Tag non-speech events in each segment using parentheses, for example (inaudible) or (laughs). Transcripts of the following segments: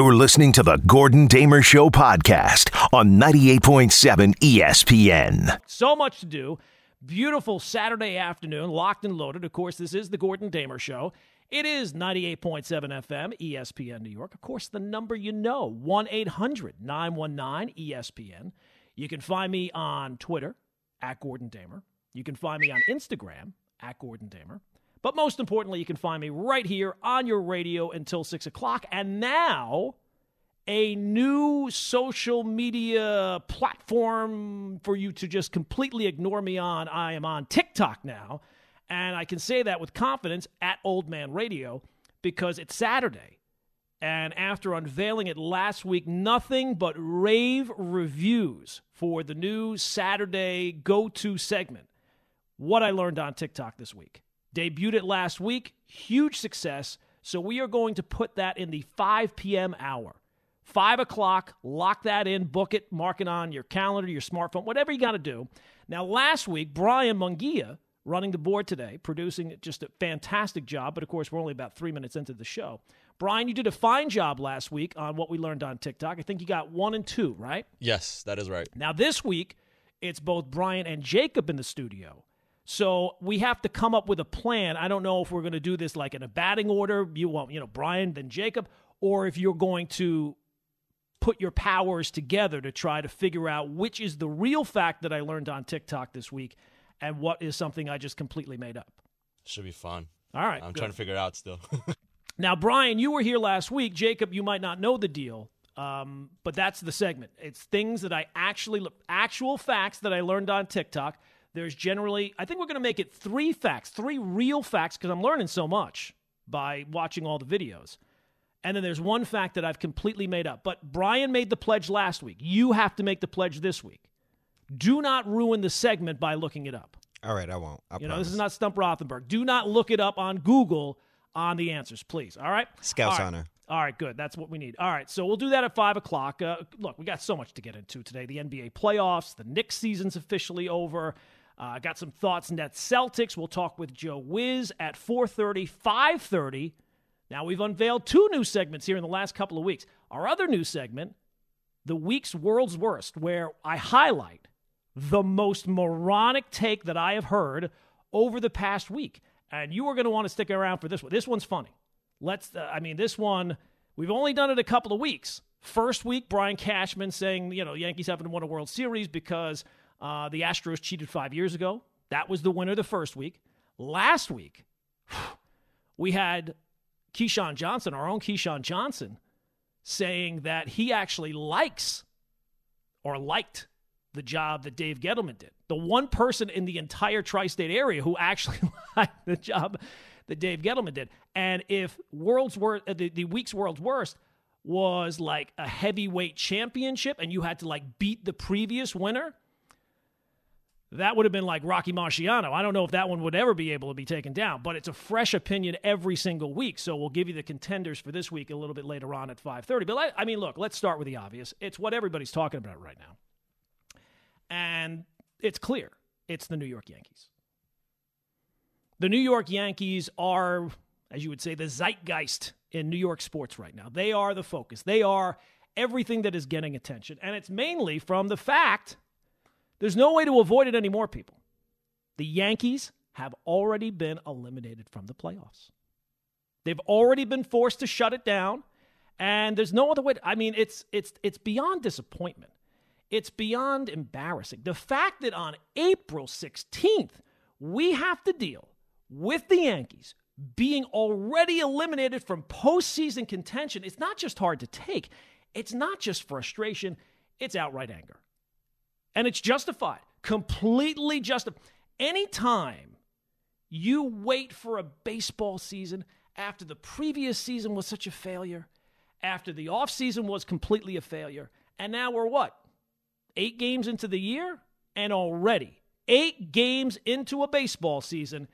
You're listening to the Gordon Damer Show podcast on 98.7 ESPN. So much to do. Beautiful Saturday afternoon, locked and loaded. Of course, this is the Gordon Damer Show. It is 98.7 FM, ESPN New York. Of course, the number you know, 1 800 919 ESPN. You can find me on Twitter at Gordon Damer. You can find me on Instagram at Gordon Damer. But most importantly, you can find me right here on your radio until 6 o'clock. And now, a new social media platform for you to just completely ignore me on. I am on TikTok now. And I can say that with confidence at Old Man Radio because it's Saturday. And after unveiling it last week, nothing but rave reviews for the new Saturday go to segment. What I learned on TikTok this week. Debuted it last week, huge success. So we are going to put that in the 5 p.m. hour. 5 o'clock, lock that in, book it, mark it on your calendar, your smartphone, whatever you got to do. Now, last week, Brian Mungia, running the board today, producing just a fantastic job, but of course, we're only about three minutes into the show. Brian, you did a fine job last week on what we learned on TikTok. I think you got one and two, right? Yes, that is right. Now, this week, it's both Brian and Jacob in the studio. So we have to come up with a plan. I don't know if we're going to do this like in a batting order. You want, you know, Brian, then Jacob, or if you're going to put your powers together to try to figure out which is the real fact that I learned on TikTok this week and what is something I just completely made up. Should be fun. All right. I'm good. trying to figure it out still. (laughs) Now, Brian, you were here last week. Jacob, you might not know the deal, um, but that's the segment. It's things that I actually, actual facts that I learned on TikTok. There's generally, I think we're going to make it three facts, three real facts, because I'm learning so much by watching all the videos. And then there's one fact that I've completely made up. But Brian made the pledge last week. You have to make the pledge this week. Do not ruin the segment by looking it up. All right, I won't. I You know, this is not Stump Rothenberg. Do not look it up on Google on the answers, please. All right? Scouts All right. honor. All right, good. That's what we need. All right, so we'll do that at 5 o'clock. Uh, look, we got so much to get into today. The NBA playoffs, the Knicks season's officially over. Uh, got some thoughts Nets Celtics. We'll talk with Joe Wiz at 4.30, 5.30. Now, we've unveiled two new segments here in the last couple of weeks. Our other new segment, the week's World's Worst, where I highlight the most moronic take that I have heard over the past week. And you are going to want to stick around for this one. This one's funny. Let's, uh, I mean, this one, we've only done it a couple of weeks. First week, Brian Cashman saying, you know, Yankees haven't won a World Series because uh, the Astros cheated five years ago. That was the winner the first week. Last week, (sighs) we had Keyshawn Johnson, our own Keyshawn Johnson, saying that he actually likes or liked the job that Dave Gettleman did. The one person in the entire tri state area who actually (laughs) liked the job that Dave Gettleman did. And if world's worst, uh, the, the week's world's worst was like a heavyweight championship and you had to like beat the previous winner, that would have been like Rocky Marciano. I don't know if that one would ever be able to be taken down, but it's a fresh opinion every single week. So we'll give you the contenders for this week a little bit later on at 5:30. But I, I mean, look, let's start with the obvious. It's what everybody's talking about right now. And it's clear. It's the New York Yankees. The New York Yankees are, as you would say, the zeitgeist in New York sports right now. They are the focus. They are everything that is getting attention. And it's mainly from the fact there's no way to avoid it anymore, people. The Yankees have already been eliminated from the playoffs. They've already been forced to shut it down, and there's no other way. To, I mean, it's it's it's beyond disappointment. It's beyond embarrassing. The fact that on April 16th we have to deal with the Yankees being already eliminated from postseason contention, it's not just hard to take. It's not just frustration, it's outright anger. And it's justified, completely justified. Anytime you wait for a baseball season after the previous season was such a failure, after the offseason was completely a failure, and now we're what? Eight games into the year? And already, eight games into a baseball season,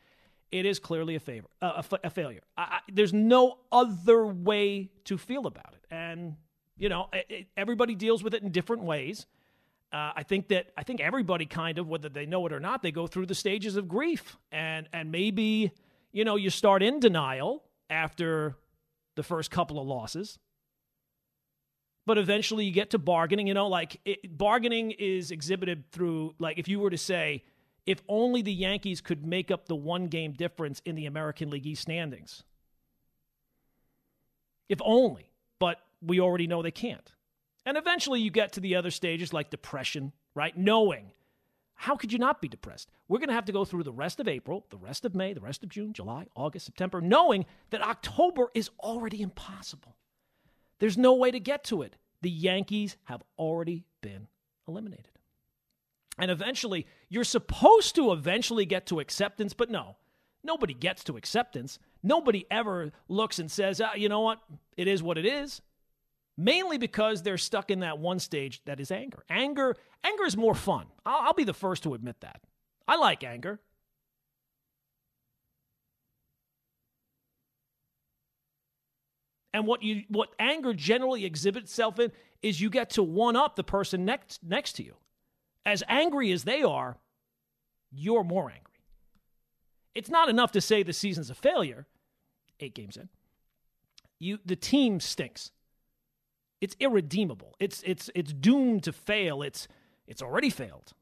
it is clearly a favor, a, a failure. I, I, there's no other way to feel about it, and you know, it, it- everybody deals with it in different ways. Uh, I think that I think everybody kind of, whether they know it or not, they go through the stages of grief, and and maybe you know you start in denial after the first couple of losses, but eventually you get to bargaining. You know, like it, bargaining is exhibited through, like, if you were to say, if only the Yankees could make up the one game difference in the American League East standings. If only, but we already know they can't. And eventually you get to the other stages like depression, right? Knowing. How could you not be depressed? We're going to have to go through the rest of April, the rest of May, the rest of June, July, August, September, knowing that October is already impossible. There's no way to get to it. The Yankees have already been eliminated. And eventually, you're supposed to eventually get to acceptance, but no, nobody gets to acceptance. Nobody ever looks and says, ah, you know what, it is what it is. Mainly because they're stuck in that one stage that is anger. Anger, anger is more fun. I'll, I'll be the first to admit that. I like anger. And what you what anger generally exhibits itself in is you get to one up the person next next to you. As angry as they are, you're more angry. It's not enough to say the season's a failure. 8 games in. You the team stinks. It's irredeemable. It's it's it's doomed to fail. It's it's already failed.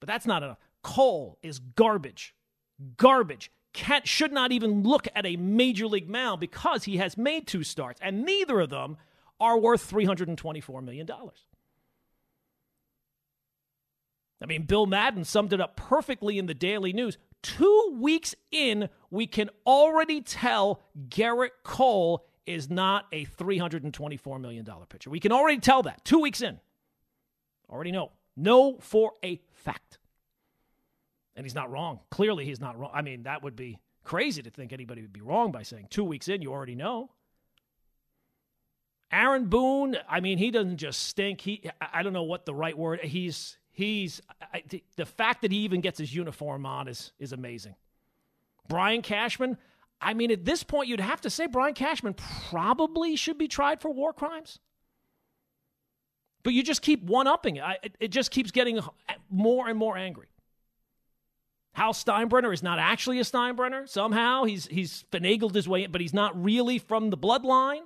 But that's not enough. Cole is garbage. Garbage can't, should not even look at a major league mound because he has made two starts, and neither of them are worth $324 million. I mean, Bill Madden summed it up perfectly in the Daily News. Two weeks in, we can already tell Gerrit Cole is not a $324 million pitcher. We can already tell that. Two weeks in. Already know. Know for a fact. And he's not wrong. Clearly, he's not wrong. I mean, that would be crazy to think anybody would be wrong by saying two weeks in, you already know. Aaron Boone, I mean, he doesn't just stink. He, I don't know what the right word. He's, he's, I, the fact that he even gets his uniform on is, is amazing. Brian Cashman, I mean, at this point, you'd have to say Brian Cashman probably should be tried for war crimes. But you just keep one upping it. It just keeps getting more and more angry. Hal Steinbrenner is not actually a Steinbrenner. Somehow he's he's finagled his way in, but he's not really from the bloodline.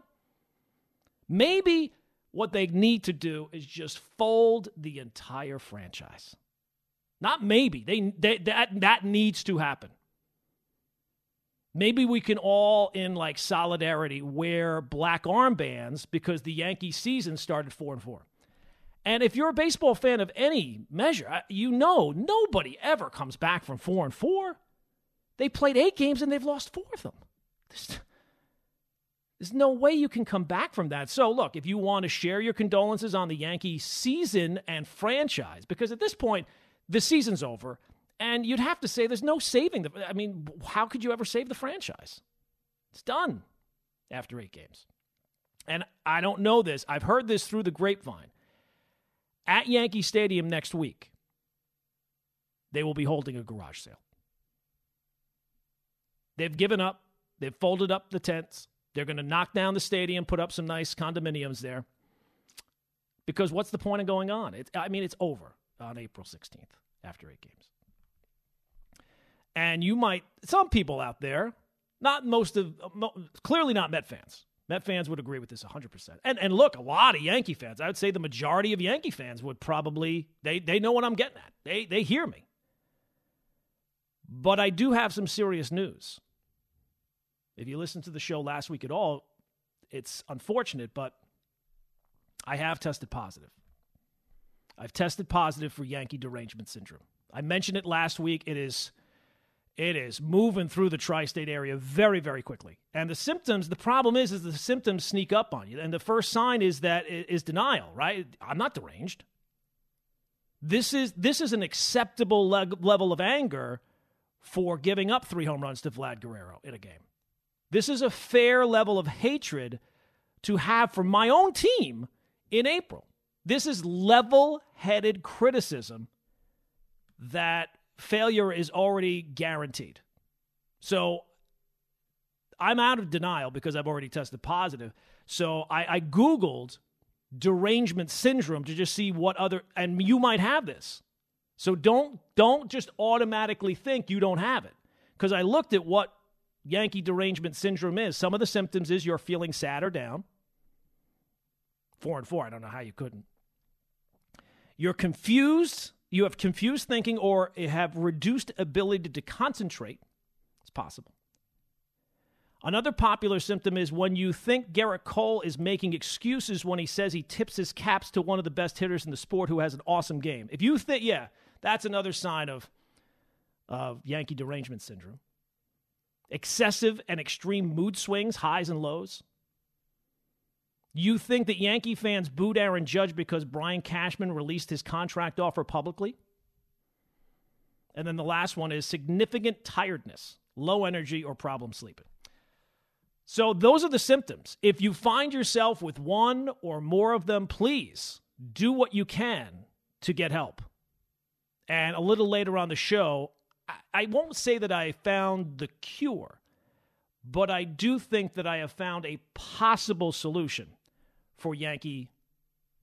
Maybe what they need to do is just fold the entire franchise. Not maybe. They, they that that needs to happen. Maybe we can all in like solidarity wear black armbands because the Yankee season started 4 and 4. And if you're a baseball fan of any measure, you know nobody ever comes back from four and four. They played eight games and they've lost four of them. There's, there's no way you can come back from that. So, look, if you want to share your condolences on the Yankee season and franchise, because at this point, the season's over, and you'd have to say there's no saving the. I mean, how could you ever save the franchise? It's done after eight games. And I don't know this. I've heard this through the grapevine at Yankee Stadium next week, they will be holding a garage sale. They've given up. They've folded up the tents. They're going to knock down the stadium, put up some nice condominiums there. Because what's the point of going on? It, I mean, it's over on April 16th after eight games. And you might, some people out there, not most of, clearly not Met fans, Met fans would agree with this 100%. And and look, a lot of Yankee fans, I would say the majority of Yankee fans would probably they they know what I'm getting at. They they hear me. But I do have some serious news. If you listened to the show last week at all, it's unfortunate, but I have tested positive. I've tested positive for Yankee derangement syndrome. I mentioned it last week. It is it is moving through the tri-state area very, very quickly. And the symptoms, the problem is, is the symptoms sneak up on you. And the first sign is that is denial, right? I'm not deranged. This is this is an acceptable leg- level of anger for giving up three home runs to Vlad Guerrero in a game. This is a fair level of hatred to have for my own team in April. This is level-headed criticism that failure is already guaranteed. So I'm out of denial because I've already tested positive. So I, I Googled derangement syndrome to just see what other, and you might have this. So don't don't just automatically think you don't have it. Because I looked at what Yankee derangement syndrome is. Some of the symptoms is you're feeling sad or down. four and four. I don't know how you couldn't. You're confused. You have confused thinking or have reduced ability to concentrate. It's possible. Another popular symptom is when you think Gerrit Cole is making excuses when he says he tips his caps to one of the best hitters in the sport who has an awesome game. If you think, yeah, that's another sign of, of Yankee derangement syndrome. Excessive and extreme mood swings, highs and lows. You think that Yankee fans booed Aaron Judge because Brian Cashman released his contract offer publicly? And then the last one is significant tiredness, low energy, or problem sleeping. So those are the symptoms. If you find yourself with one or more of them, please do what you can to get help. And a little later on the show, I won't say that I found the cure, but I do think that I have found a possible solution for Yankee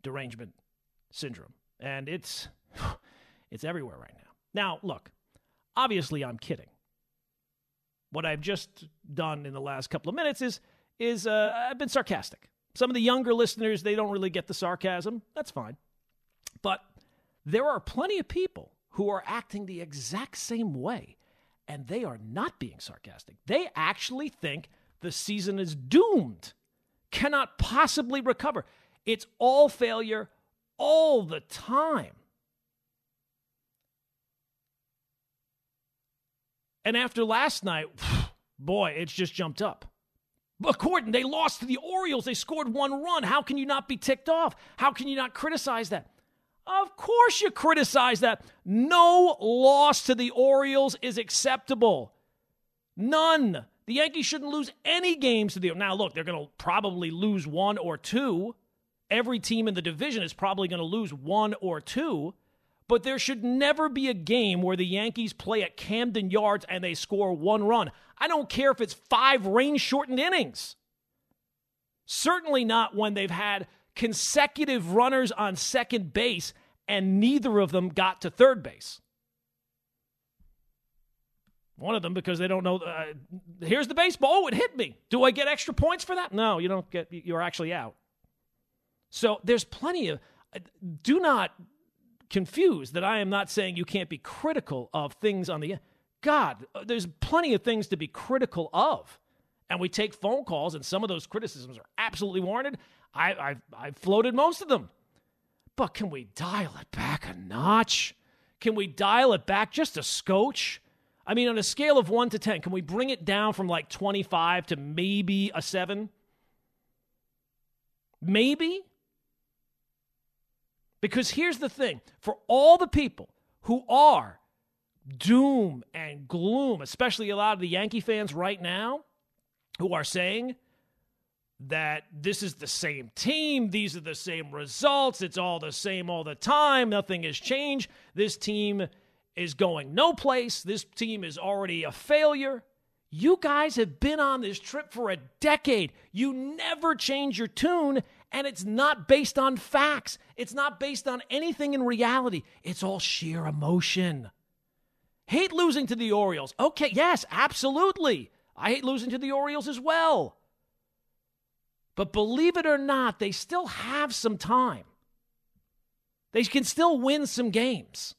derangement syndrome. And it's (sighs) it's everywhere right now. Now, look, obviously I'm kidding what I've just done in the last couple of minutes is is uh, I've been sarcastic. Some of the younger listeners they don't really get the sarcasm. That's fine, but there are plenty of people who are acting the exact same way, and they are not being sarcastic. They actually think the season is doomed, cannot possibly recover. It's all failure all the time. And after last night, (sighs) boy, it's just jumped up. But Gordon, they lost to the Orioles. They scored one run. How can you not be ticked off? How can you not criticize that? Of course you criticize that. No loss to the Orioles is acceptable. None. The Yankees shouldn't lose any games to the Now look, they're going to probably lose one or two. Every team in the division is probably going to lose one or two. But there should never be a game where the Yankees play at Camden Yards and they score one run. I don't care if it's five rain shortened innings. Certainly not when they've had consecutive runners on second base and neither of them got to third base. One of them because they don't know. Uh, here's the baseball. Oh, it hit me. Do I get extra points for that? No, you don't get. You're actually out. So there's plenty of. Uh, do not confuse that I am not saying you can't be critical of things on the God, uh, there's plenty of things to be critical of. And we take phone calls, and some of those criticisms are absolutely warranted. I, I've, I've floated most of them. But can we dial it back a notch? Can we dial it back just a scotch? I mean, on a scale of 1 to 10, can we bring it down from like 25 to maybe a 7? Maybe? Because here's the thing for all the people who are doom and gloom, especially a lot of the Yankee fans right now who are saying that this is the same team, these are the same results, it's all the same all the time, nothing has changed. This team is going no place, this team is already a failure. You guys have been on this trip for a decade. You never change your tune, and it's not based on facts. It's not based on anything in reality. It's all sheer emotion. Hate losing to the Orioles. Okay, yes, absolutely. I hate losing to the Orioles as well. But believe it or not, they still have some time. They can still win some games.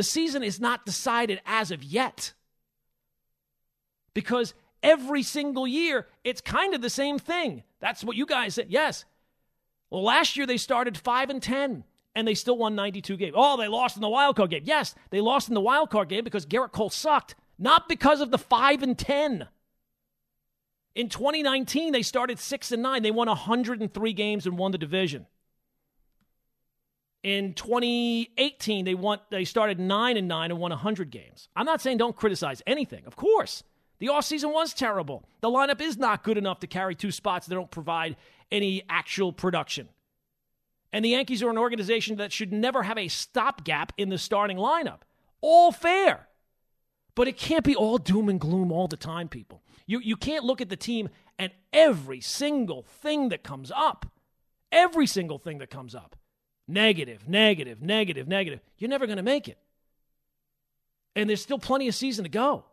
The season is not decided as of yet. Because every single year, it's kind of the same thing. That's what you guys said. Yes, well, last year they started 5 and 10 and they still won 92 games. Oh, they lost in the wild card game. Yes, they lost in the wild card game because Gerrit Cole sucked, not because of the 5 and 10. In 2019, they started 6 and 9. They won 103 games and won the division. In 2018, they won they started 9 and 9 and won 100 games. I'm not saying don't criticize anything. Of course. The offseason was terrible. The lineup is not good enough to carry two spots that don't provide any actual production. And the Yankees are an organization that should never have a stopgap in the starting lineup. All fair. But it can't be all doom and gloom all the time, people. You, you can't look at the team and every single thing that comes up, every single thing that comes up, negative, negative, negative, negative. You're never going to make it. And there's still plenty of season to go.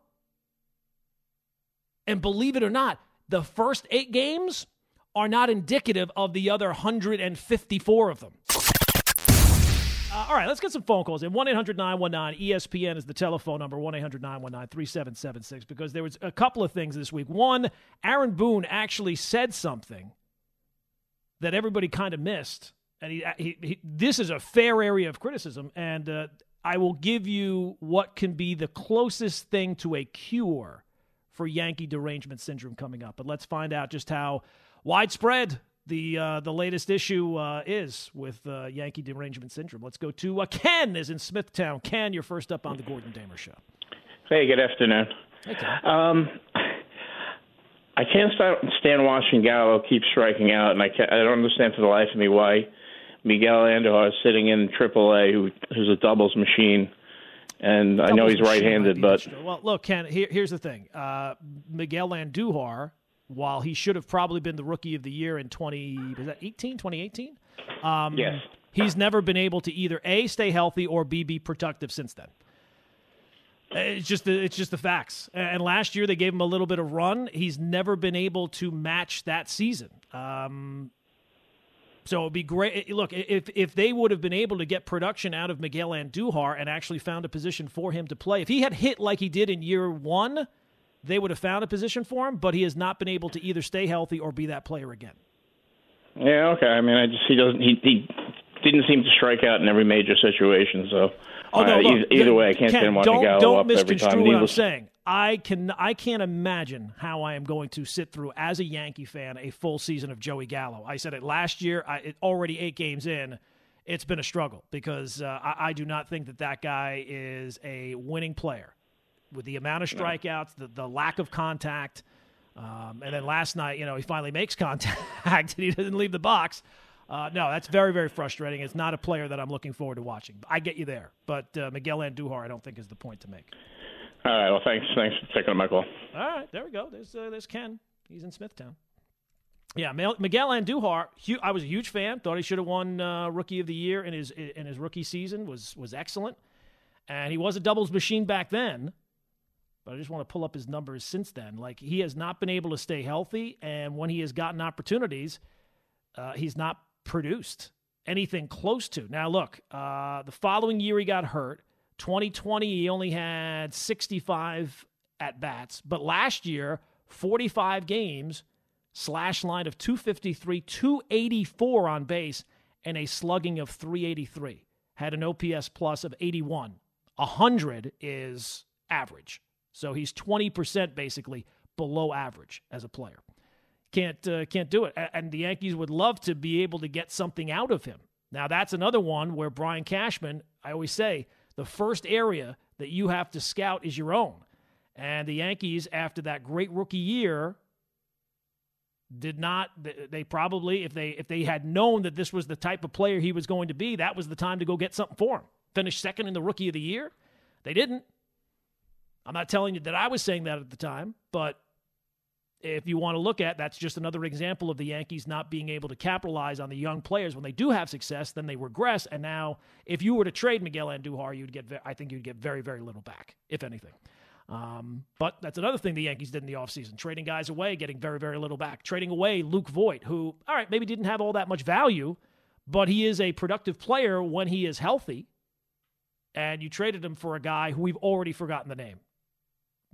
And believe it or not, the first eight games are not indicative of the other 154 of them. Uh, all right, let's get some phone calls in. 1 800 919 ESPN is the telephone number 1 800 919 3776 because there was a couple of things this week. One, Aaron Boone actually said something that everybody kind of missed. And he, he, he, this is a fair area of criticism. And uh, I will give you what can be the closest thing to a cure for Yankee derangement syndrome coming up. But let's find out just how widespread the uh, the latest issue uh, is with uh, Yankee derangement syndrome. Let's go to uh, Ken is in Smithtown. Ken, you're first up on the Gordon Damer show. Hey, good afternoon. Hey, Um, I can't stand watching Gallo keep striking out, and I I don't understand for the life of me why Miguel Andujar is sitting in AAA, who, who's a doubles machine. And I know he's right-handed, but well, look, Ken. Here, here's the thing: uh, Miguel Andujar while he should have probably been the rookie of the year in 20 was that 18 2018 um, yes. he's never been able to either a stay healthy or b be productive since then. It's just the, it's just the facts. And last year they gave him a little bit of run. He's never been able to match that season. Um, so it'd be great. Look, if if they would have been able to get production out of Miguel Andujar and actually found a position for him to play, if he had hit like he did in year one, they would have found a position for him, but he has not been able to either stay healthy or be that player again. Yeah, okay. I mean, I just he doesn't he he didn't seem to strike out in every major situation. So oh, no, uh, look, either, either, way, I can't Ken, stand watching don't, Gallo don't up every misconstrue time. what I'm saying. I can I can't imagine how I am going to sit through as a Yankee fan a full season of Joey Gallo. I said it last year. I it, already eight games in. It's been a struggle because uh, I, I do not think that that guy is a winning player with the amount of strikeouts, the, the lack of contact. Um, and then last night, you know, he finally makes (laughs) contact and he doesn't leave the box. Uh, no, that's very, very frustrating. It's not a player that I'm looking forward to watching. I get you there, but uh, Miguel Andujar, I don't think is the point to make. All right. Well, thanks. Thanks for taking my call. All right, there we go. There's uh, there's Ken. He's in Smithtown. Yeah, Miguel Andujar. I was a huge fan. Thought he should have won uh, Rookie of the Year in his in his rookie season. was was excellent, and he was a doubles machine back then but I just want to pull up his numbers since then. Like he has not been able to stay healthy, and when he has gotten opportunities, uh, he's not produced anything close to. Now, look, uh, the following year he got hurt. 2020, he only had 65 at bats, but last year, 45 games, slash line of 253, 284 on base, and a slugging of 383. Had an OPS plus of 81. 100 is average. So he's 20% basically below average as a player. Can't uh, can't do it. And the Yankees would love to be able to get something out of him. Now that's another one where Brian Cashman, I always say, the first area that you have to scout is your own. And the Yankees, after that great rookie year, did not they probably if they if they had known that this was the type of player he was going to be, that was the time to go get something for him. Finish second in the rookie of the year. They didn't. I'm not telling you that I was saying that at the time, but if you want to look at that's just another example of the Yankees not being able to capitalize on the young players when they do have success, then they regress. And now, if you were to trade Miguel Andujar, you'd get I think you'd get very very little back, if anything. Um, but that's another thing the Yankees did in the offseason, trading guys away, getting very very little back. Trading away Luke Voit, who all right maybe didn't have all that much value, but he is a productive player when he is healthy. And you traded him for a guy who we've already forgotten the name.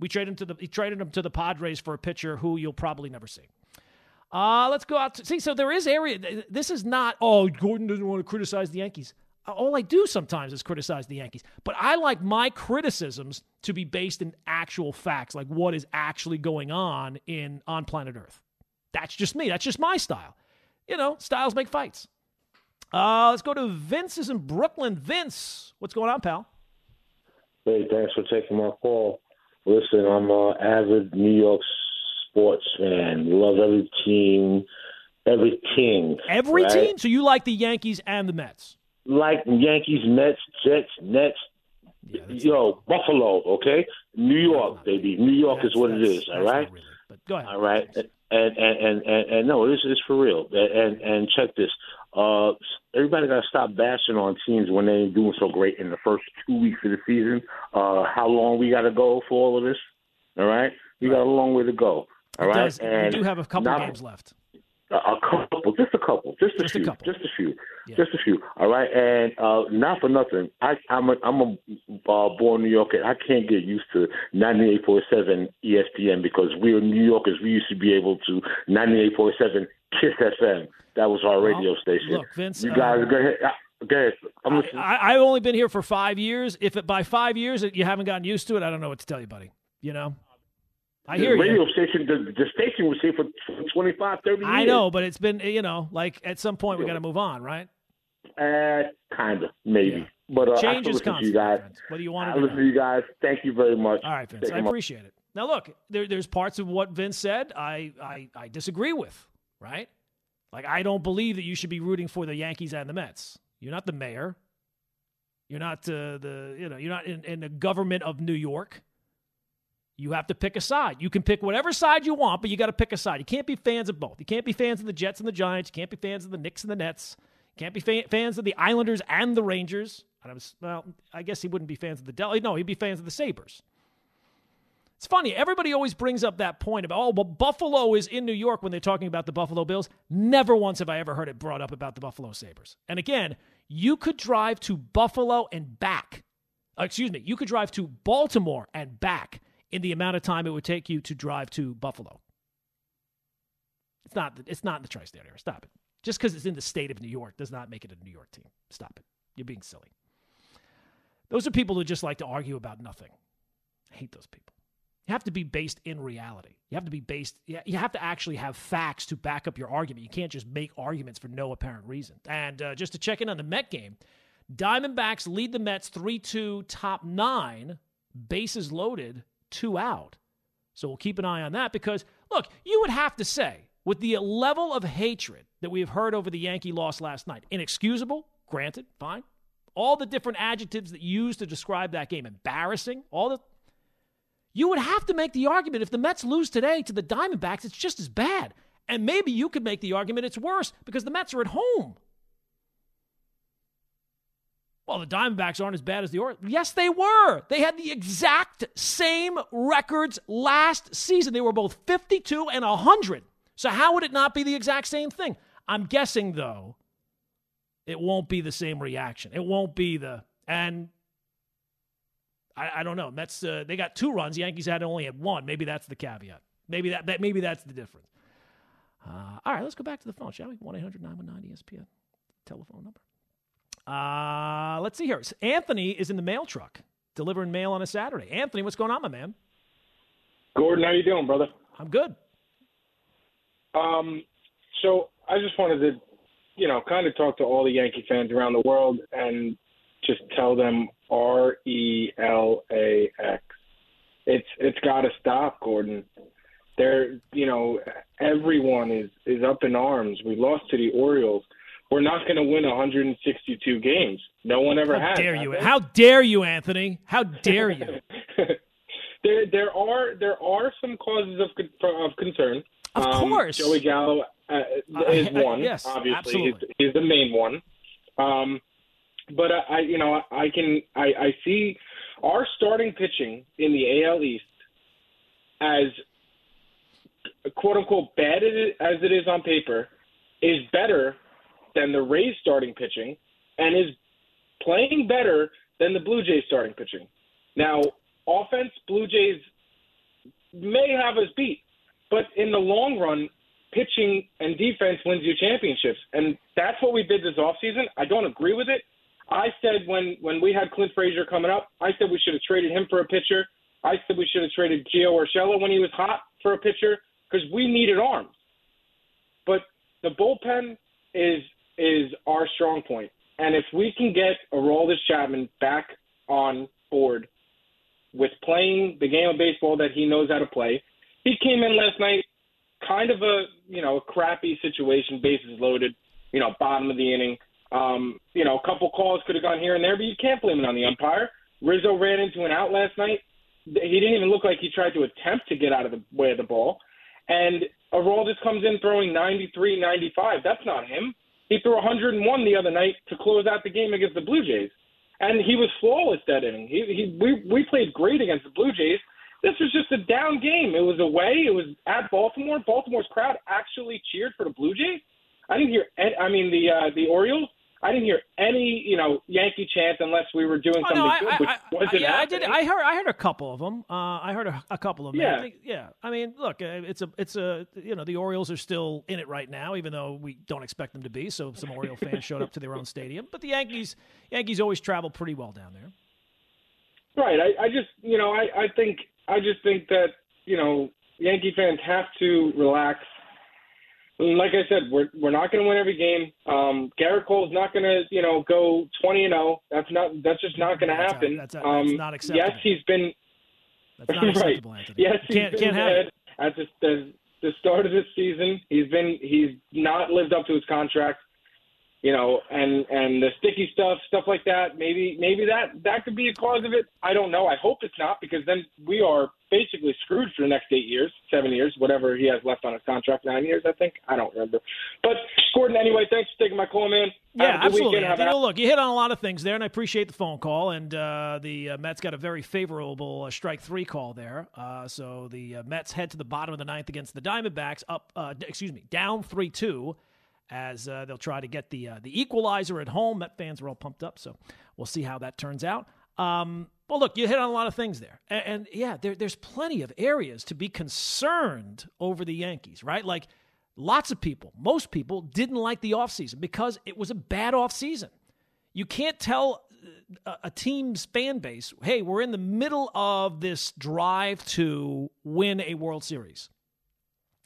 We traded him to the he traded him to the Padres for a pitcher who you'll probably never see. Uh, let's go out to see. So there is area. This is not. Oh, Gordon doesn't want to criticize the Yankees. All I do sometimes is criticize the Yankees, but I like my criticisms to be based in actual facts, like what is actually going on in on planet Earth. That's just me. That's just my style. You know, styles make fights. Uh, let's go to Vince is in Brooklyn. Vince, what's going on, pal? Hey, thanks for taking my call. Listen, I'm an avid New York sports fan. Love every team, every king. Every right? team? So you like the Yankees and the Mets? Like Yankees, Mets, Jets, Nets. Yeah, Yo, Buffalo, okay? New York, baby. New York That's- is what it is, all right? really, but go ahead. All right. And, and, and, and no, this is for real. And and check this. Uh, everybody got to stop bashing on teams when they ain't doing so great in the first two weeks of the season. Uh, how long we got to go for all of this? All right, we got a long way to go. All right, does- and we do have a couple not- games left. A, a couple, just a couple, just a Just a few, couple. just a few, Yeah. just a few. All right, and uh, not for nothing. I, I'm a, I'm a uh, born New Yorker. I can't get used to 98.7 ESPN because we are New Yorkers. We used to be able to 98.7 Kiss FM. That was our radio Well, station. look, Vince, you guys uh, go ahead. Uh, Go ahead. I'm listening. I, I've only been here for five years. If it, by five years you haven't gotten used to it, I don't know what to tell you, buddy. You know, I the hear radio you. station, the, the station was here for, for 25, 30 years. I know, but it's been you know, like at some point we got to move on, right? Uh, kind of, maybe. Yeah. But uh, Change I is to constant, you guys. Vince, whether you want I listen to you guys. Thank you very much. All right, Vince. Take I appreciate it. Now, look, there, there's parts of what Vince said I, I, I disagree with, right? Like, I don't believe that you should be rooting for the Yankees and the Mets. You're not the mayor. You're not uh, the, you know, you're not in, in the government of New York. You have to pick a side. You can pick whatever side you want, but you got to pick a side. You can't be fans of both. You can't be fans of the Jets and the Giants. You can't be fans of the Knicks and the Nets. You can't be fa- fans of the Islanders and the Rangers. And I was, well, I guess he wouldn't be fans of the Del. No, he'd be fans of the Sabres. It's funny. Everybody always brings up that point about, oh, well, Buffalo is in New York when they're talking about the Buffalo Bills. Never once have I ever heard it brought up about the Buffalo Sabres. And again, you could drive to Buffalo and back. Uh, excuse me, you could drive to Baltimore and back in the amount of time it would take you to drive to Buffalo. It's not. It's not in the tri-state area. Stop it. Just because it's in the state of New York does not make it a New York team. Stop it. You're being silly. Those are people who just like to argue about nothing. I hate those people. You have to be based in reality. You have to be based, you have to actually have facts to back up your argument. You can't just make arguments for no apparent reason. And uh, just to check in on the Met game, Diamondbacks lead the Mets 3 2, top nine, bases loaded, two out. So we'll keep an eye on that because, look, you would have to say, with the level of hatred that we have heard over the Yankee loss last night, inexcusable, granted, fine. All the different adjectives that you used to describe that game, embarrassing, all the you would have to make the argument if the Mets lose today to the Diamondbacks, it's just as bad. And maybe you could make the argument it's worse because the Mets are at home. Well, the Diamondbacks aren't as bad as the Orioles. Yes, they were. They had the exact same records last season. They were both 52 and 100. So how would it not be the exact same thing? I'm guessing, though, it won't be the same reaction. It won't be the. And I, I don't know. Mets uh, they got two runs. The Yankees had only had one. Maybe that's the caveat. Maybe that, that maybe that's the difference. Uh, all right, let's go back to the phone, shall we? One 919 ESPN telephone number. Uh, let's see here. Anthony is in the mail truck delivering mail on a Saturday. Anthony, what's going on, my man? Gordon, how you doing, brother? I'm good. Um, so I just wanted to, you know, kind of talk to all the Yankee fans around the world and just tell them R E L A X. It's it's got to stop, Gordon. They're, you know, everyone is is up in arms. We lost to the Orioles. We're not going to win 162 games. No one ever How has. dare you? How dare you, Anthony? How dare you? (laughs) there there are there are some causes of of concern. Of Um, course. Joey Gallo uh, is I- I- one. yes, obviously, absolutely. He's, he's the main one. Um, but I, I, you know, I can I, I see our starting pitching in the AL East as quote unquote bad as it is on paper is better than the Rays starting pitching and is playing better than the Blue Jays starting pitching. Now, offense, Blue Jays may have us beat, but in the long run, pitching and defense wins you championships, and that's what we did this offseason. I don't agree with it. I said when when we had Clint Frazier coming up, I said we should have traded him for a pitcher. I said we should have traded Gio Urshela when he was hot for a pitcher because we needed arms. But the bullpen is is our strong point. and if we can get Aroldis Chapman back on board with playing the game of baseball that he knows how to play, he came in last night kind of a you know a crappy situation, bases loaded, you know bottom of the inning. Um, you know, a couple calls could have gone here and there, but you can't blame it on the umpire. Rizzo ran into an out last night. He didn't even look like he tried to attempt to get out of the way of the ball. And Aroldis comes in throwing 93, 95. That's not him. He threw 101 the other night to close out the game against the Blue Jays, and he was flawless that inning. He, he we we played great against the Blue Jays. This was just a down game. It was away. It was at Baltimore. Baltimore's crowd actually cheered for the Blue Jays. I didn't hear. I mean the uh, the Orioles. I didn't hear any, you know, Yankee chant unless we were doing Oh, something no, I, good, which I, wasn't yeah, I did. I heard. I heard a couple of them. Uh, I heard a, a couple of them. Yeah. I think, yeah. I mean, look, uh, it's a, it's a, you know, the Orioles are still in it right now, even though we don't expect them to be. So some Oriole fans showed up to their own stadium, but the Yankees, Yankees always travel pretty well down there. Right. I, I just, you know, I, I think, I just think that, you know, Yankee fans have to relax. Like I said, we're we're not going to win every game. Um, Gerrit Cole's not going to, you know, go twenty and zero. That's not. That's just not going to That's happen. that's out- that's um, not acceptable. Yes, he's been. That's not (laughs) acceptable, right. Anthony. Yes, can't he's can't been have it. at the, the the start of this season. He's been he's not lived up to his contract. You know, and and the sticky stuff, stuff like that. Maybe maybe that that could be a cause of it. I don't know. I hope it's not because then we are basically screwed for the next eight years, seven years, whatever he has left on his contract. Nine years, I think. I don't remember. But Gordon, anyway, thanks for taking my call, man. Yeah, Have a good absolutely. Weekend. Have a- Anthony. Well, look, you hit on a lot of things there, and I appreciate the phone call. And uh, the uh, Mets got a very favorable uh, strike three call there. Uh, so the uh, Mets head to the bottom of the ninth against the Diamondbacks, up, uh, excuse me, down three two, as uh, they'll try to get the uh, the equalizer at home. Met fans are all pumped up, so we'll see how that turns out. Um, well, look, you hit on a lot of things there, and, and yeah, there, there's plenty of areas to be concerned over the Yankees, right? Like lots of people, most people didn't like the offseason because it was a bad offseason. You can't tell a, a team's fan base, hey, we're in the middle of this drive to win a World Series.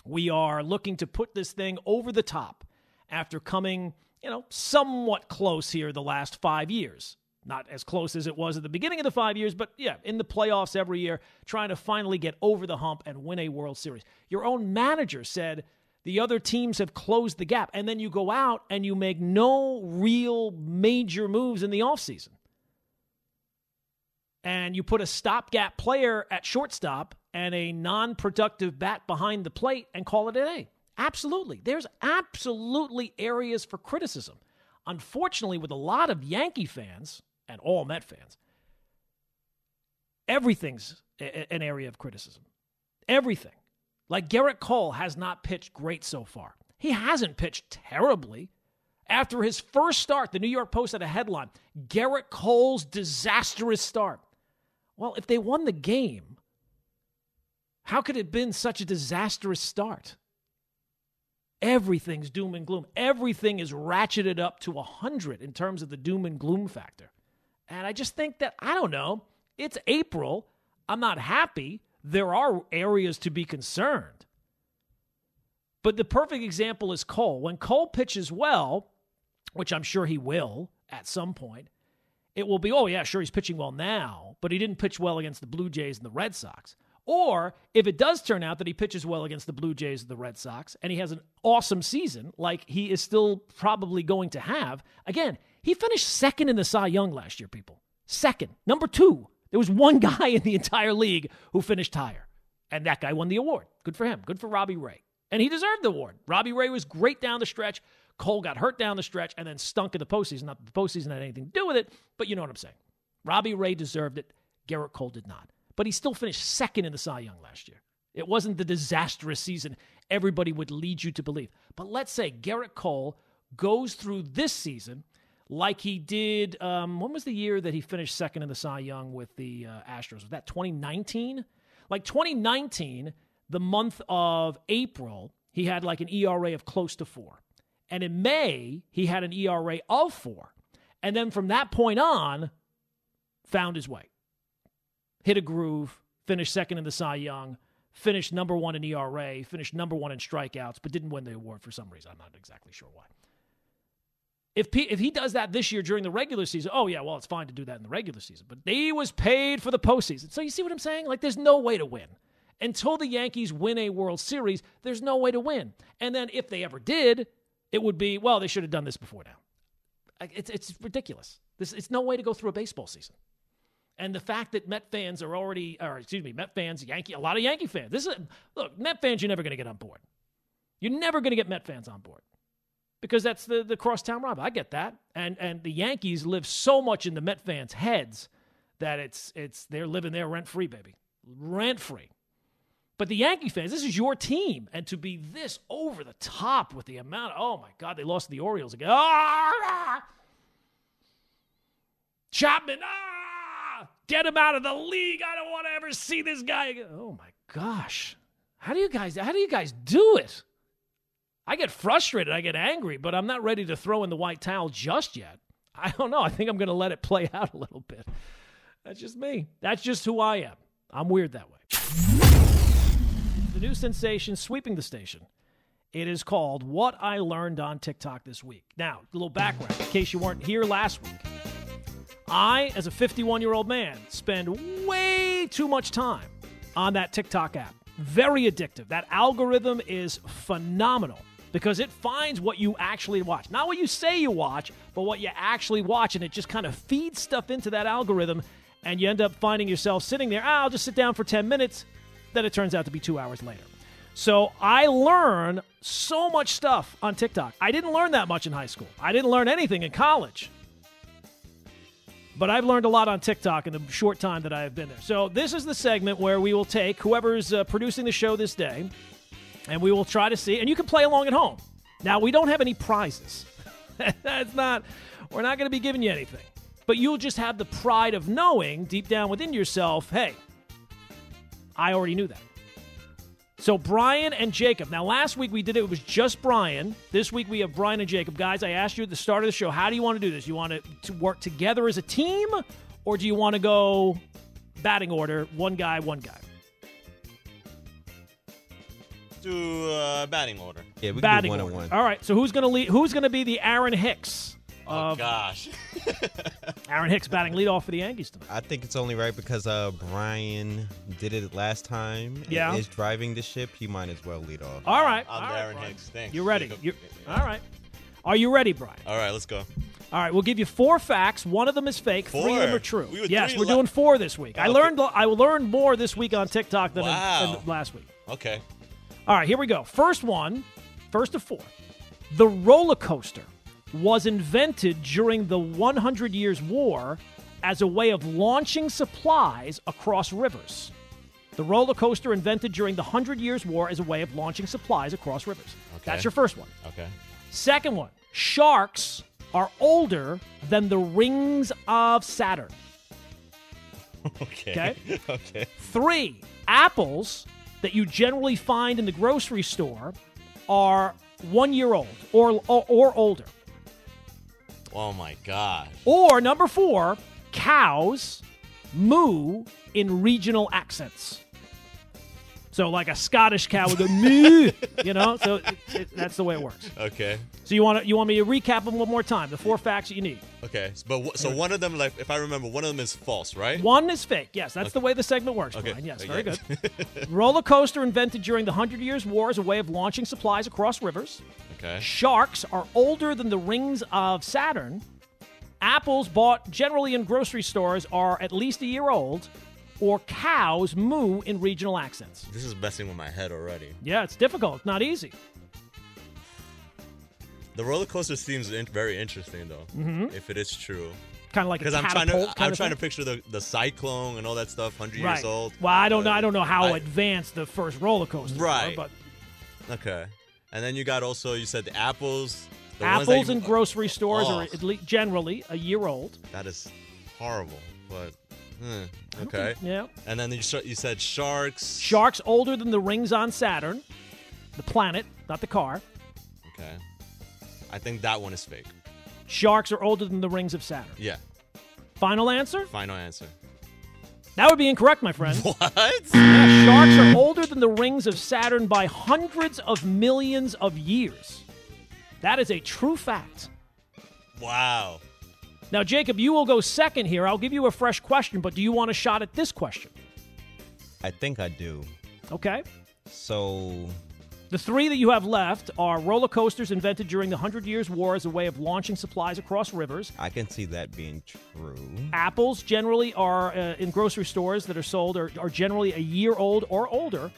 We are looking to put this thing over the top after coming, you know, somewhat close here the last five years. Not as close as it was at the beginning of the five years, but yeah, in the playoffs every year, trying to finally get over the hump and win a World Series. Your own manager said the other teams have closed the gap, and then you go out and you make no real major moves in the offseason. And you put a stopgap player at shortstop and a non productive bat behind the plate and call it an a. Absolutely. There's absolutely areas for criticism. Unfortunately, with a lot of Yankee fans and all Met fans, everything's a- an area of criticism. Everything. Like Gerrit Cole has not pitched great so far. He hasn't pitched terribly. After his first start, the New York Post had a headline Gerrit Cole's disastrous start. Well, if they won the game, how could it have been such a disastrous start? Everything's doom and gloom. Everything is ratcheted up to 100 in terms of the doom and gloom factor. And I just think that, I don't know, it's April. I'm not happy. There are areas to be concerned. But the perfect example is Cole. When Cole pitches well, which I'm sure he will at some point, it will be, oh, yeah, sure, he's pitching well now, but he didn't pitch well against the Blue Jays and the Red Sox. Or if it does turn out that he pitches well against the Blue Jays and the Red Sox and he has an awesome season, like he is still probably going to have, again, he finished second in the Cy Young last year, people. Second. Number two. There was one (laughs) guy in the entire league who finished higher, and that guy won the award. Good for him. Good for Robbie Ray. And he deserved the award. Robbie Ray was great down the stretch. Cole got hurt down the stretch and then stunk in the postseason. Not that the postseason had anything to do with it, but you know what I'm saying. Robbie Ray deserved it. Gerrit Cole did not. But he still finished second in the Cy Young last year. It wasn't the disastrous season everybody would lead you to believe. But let's say Gerrit Cole goes through this season like he did. Um, when was the year that he finished second in the Cy Young with the uh, Astros? Was that 2019? Like 2019, the month of April, he had like an ERA of close to four. And in May, he had an ERA of four. And then from that point on, found his way. Hit a groove, finished second in the Cy Young, finished number one in ERA, finished number one in strikeouts, but didn't win the award for some reason. I'm not exactly sure why. If P- if he does that this year during the regular season, oh yeah, well it's fine to do that in the regular season, but he was paid for the postseason. So you see what I'm saying? Like there's no way to win until the Yankees win a World Series. There's no way to win. And then if they ever did, it would be well they should have done this before now. It's it's ridiculous. This it's no way to go through a baseball season. And the fact that Met fans are already, or excuse me, Met fans, Yankee, a lot of Yankee fans. This is look, Met fans, you're never going to get on board. You're never going to get Met fans on board because that's the the crosstown rival. I get that, and and the Yankees live so much in the Met fans' heads that it's it's they're living there rent free, baby, rent free. But the Yankee fans, this is your team, and to be this over the top with the amount, oh my God, they lost to the Orioles again. Ah! Chapman, ah! Get him out of the league. I don't want to ever see this guy again. Oh my gosh. How do you guys how do you guys do it? I get frustrated, I get angry, but I'm not ready to throw in the white towel just yet. I don't know. I think I'm going to let it play (laughs) out a little bit. That's just me. That's just who I am. I'm weird that way. The new sensation sweeping the station. It is called What I Learned on TikTok This Week. Now, a little background in case you weren't here last week. I, as a 51 year old man, spend way too much time on that TikTok app. Very addictive. That algorithm is phenomenal because it finds what you actually watch. Not what you say you watch, but what you actually watch, and it just kind of feeds stuff into that algorithm, and you end up finding yourself sitting there, ah, I'll just sit down for 10 minutes. Then it turns out to be two hours later. So I learn so much stuff on TikTok. I didn't learn that much in high school. I didn't learn anything in college. But I've learned a lot on TikTok in the short time that I have been there. So this is the segment where we will take whoever's uh, producing the show this day, and we will try to see. And you can play along at home. Now we don't have any prizes. (laughs) That's not. We're not going to be giving you anything. But you'll just have the pride of knowing deep down within yourself, hey, I already knew that. So Brian and Jacob. Now last week we did it, it was just Brian. This week we have Brian and Jacob. Guys, I asked you at the start of the show, how do you want to do this? You want to work together as a team or do you want to go batting order, one guy, one guy? Do uh, batting order. Yeah, we can batting do one order. on one. All right. So who's going to lead who's going to be the Aaron Hicks? Oh of gosh. (laughs) Aaron Hicks batting leadoff for the Yankees tonight. I think it's only right because uh, Brian did it last time. Yeah. is driving the ship. He might as well lead off. All right. I'm all right, Aaron Brian. Hicks. Thanks. You ready? Jacob. You, all right. Are you ready, Brian? All right, let's go. All right, we'll give you four facts. One of them is fake. Four. Three of them are true. We were yes, we're la- doing four this week. I learned I learned more this week on TikTok than, in- than last week. Okay. All right, here we go. First one, first of four. The roller coaster was invented during the 100 Years' War as a way of launching supplies across rivers. The roller coaster invented during the 100 Years' War as a way of launching supplies across rivers. Okay. That's your first one. Okay. Second one sharks are older than the rings of Saturn. (laughs) Okay. Okay. (laughs) okay. Three, apples that you generally find in the grocery store are one year old or, or, or older. Oh my gosh. Or number four, cows moo in regional accents. So, like a Scottish cow would go moo, you know. So it, it, that's the way it works. Okay. So you want to you want me to recap them one more time? The four facts that you need. Okay. But wh- so one of them, like, if I remember, one of them is false, right? One is fake. Yes, that's the way the segment works. Okay. Brian. Yes, Okay. very good. (laughs) Roller coaster invented during the Hundred Years' War as a way of launching supplies across rivers. Okay. Sharks are older than the rings of Saturn. Apples bought generally in grocery stores are at least a year old. Or cows moo in regional accents. This is messing with my head already. Yeah, it's difficult. It's not easy. The roller coaster seems in- very interesting, though. Mm-hmm. If it is true, Kind of like a because I'm trying to, I'm trying to picture the the cyclone and all that stuff. Hundred right. years old. Well, I don't know. I don't know how I- advanced the first roller coaster. Right. but Okay. And then you got also you said the apples. The apples in grocery stores are Oh. at least generally a year old. That is horrible, but hmm, okay. Yeah. And then you, sh- you said sharks. Sharks older than the rings on Saturn, the planet, not the car. Okay. I think that one is fake. Sharks are older than the rings of Saturn. Yeah. Final answer? Final answer. That would be incorrect, my friend. (laughs) What? Yeah, sharks are older than the rings of Saturn by hundreds of millions of years. That is a true fact. Wow. Now, Jacob, you will go second here. I'll give you a fresh question, but do you want a shot at this question? I think I do. Okay. So The three that you have left are roller coasters invented during the Hundred Years' War as a way of launching supplies across rivers. I can see that being true. Apples generally are uh, in grocery stores that are sold are, are generally a year old or older.